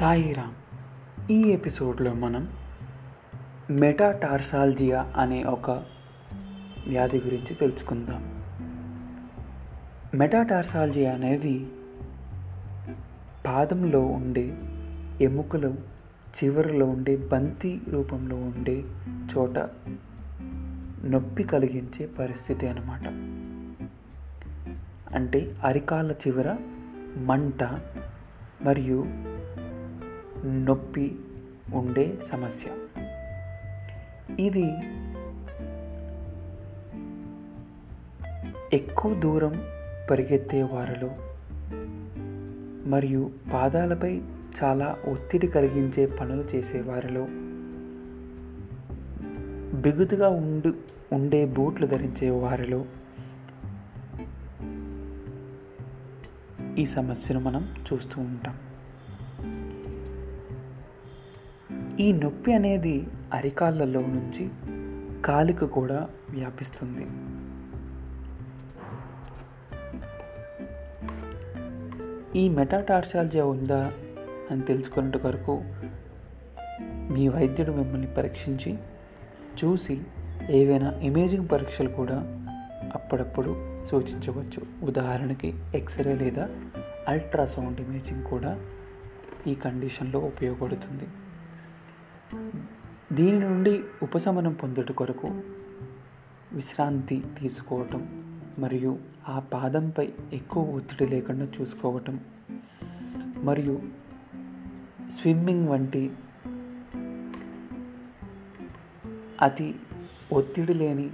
సాయిరామ్. ఈ ఎపిసోడ్లో మనం మెటాటార్సాల్జియా అనే ఒక వ్యాధి గురించి తెలుసుకుందాం. మెటాటార్సాల్జియా అనేది పాదంలో ఉండే ఎముకలు చివరిలో ఉండే బంతి రూపంలో ఉండే చోట నొప్పి కలిగించే పరిస్థితి అన్నమాట. అంటే అరికాళ్ళ చివర మంట మరియు నొప్పి ఉండే సమస్య. ఇది ఎక్కువ దూరం పరిగెత్తే వారిలో మరియు పాదాలపై చాలా ఒత్తిడి కలిగించే పనులు చేసేవారిలో బిగుతుగా ఉండు ఉండే బూట్లు ధరించే వారిలో ఈ సమస్యను మనం చూస్తూ ఉంటాం. ఈ నొప్పి అనేది అరికాళ్ళలో నుంచి కాలికి కూడా వ్యాపిస్తుంది. ఈ మెటాటార్షాలజీ ఉందా అని తెలుసుకున్నట్టు వరకు మీ వైద్యుడు మిమ్మల్ని పరీక్షించి చూసి ఏవైనా ఇమేజింగ్ పరీక్షలు కూడా అప్పుడప్పుడు సూచించవచ్చు. ఉదాహరణకి ఎక్స్రే లేదా అల్ట్రాసౌండ్ ఇమేజింగ్ కూడా ఈ కండిషన్లో ఉపయోగపడుతుంది. దీని నుండి ఉపశమనం పొందుట కొరకు విశ్రాంతి తీసుకోవటం మరియు ఆ పాదంపై ఎక్కువ ఒత్తిడి లేకుండా చూసుకోవటం మరియు స్విమ్మింగ్ వంటి అతి ఒత్తిడి లేని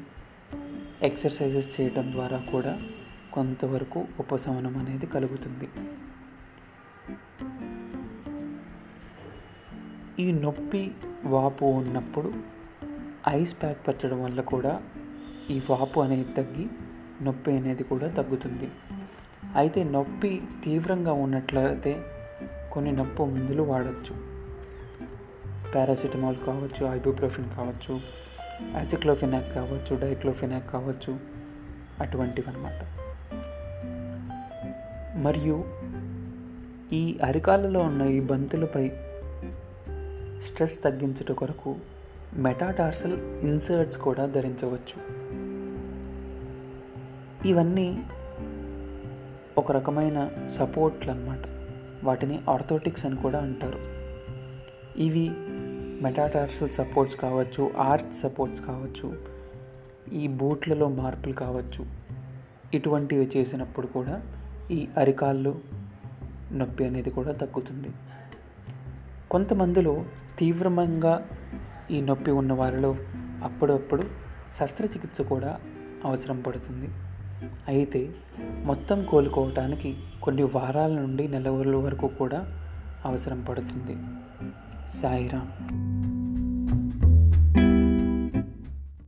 ఎక్సర్సైజెస్ చేయడం ద్వారా కూడా కొంతవరకు ఉపశమనం అనేది కలుగుతుంది. ఈ నొప్పి వాపు ఉన్నప్పుడు ఐస్ ప్యాక్ పట్టడం వల్ల కూడా ఈ వాపు అనేది తగ్గి నొప్పి అనేది కూడా తగ్గుతుంది. అయితే నొప్పి తీవ్రంగా ఉన్నట్లయితే కొన్ని నొప్పి మందులు వాడచ్చు. పారాసిటమాల్ కావచ్చు ఐబుప్రోఫిన్ కావచ్చు యాసిక్లోఫినాక్ కావచ్చు డైక్లోఫినాక్ కావచ్చు అటువంటివి అన్నమాట మరియు ఈ అరికాలలో ఉన్న ఈ బంతులపై స్ట్రెస్ తగ్గించుట కొరకు మెటాటార్సల్ ఇన్సర్ట్స్ కూడా ధరించవచ్చు. ఇవన్నీ ఒక రకమైన సపోర్ట్లు అన్నమాట వాటిని ఆర్థోటిక్స్ అని కూడా అంటారు. ఇవి మెటాటార్సల్ సపోర్ట్స్ కావచ్చు ఆర్చ్ సపోర్ట్స్ కావచ్చు ఈ బూట్లలో మార్పులు కావచ్చు ఇటువంటివి చేసినప్పుడు కూడా ఈ అరికాళ్ళు నొప్పి అనేది కూడా తగ్గుతుంది. కొంతమందిలో తీవ్రంగా ఈ నొప్పి ఉన్న వారిలో అప్పుడప్పుడు శస్త్రచికిత్స కూడా అవసరం పడుతుంది. అయితే మొత్తం కోలుకోవటానికి కొన్ని వారాల నుండి నెల వరకు కూడా అవసరం పడుతుంది. సాయిరామ్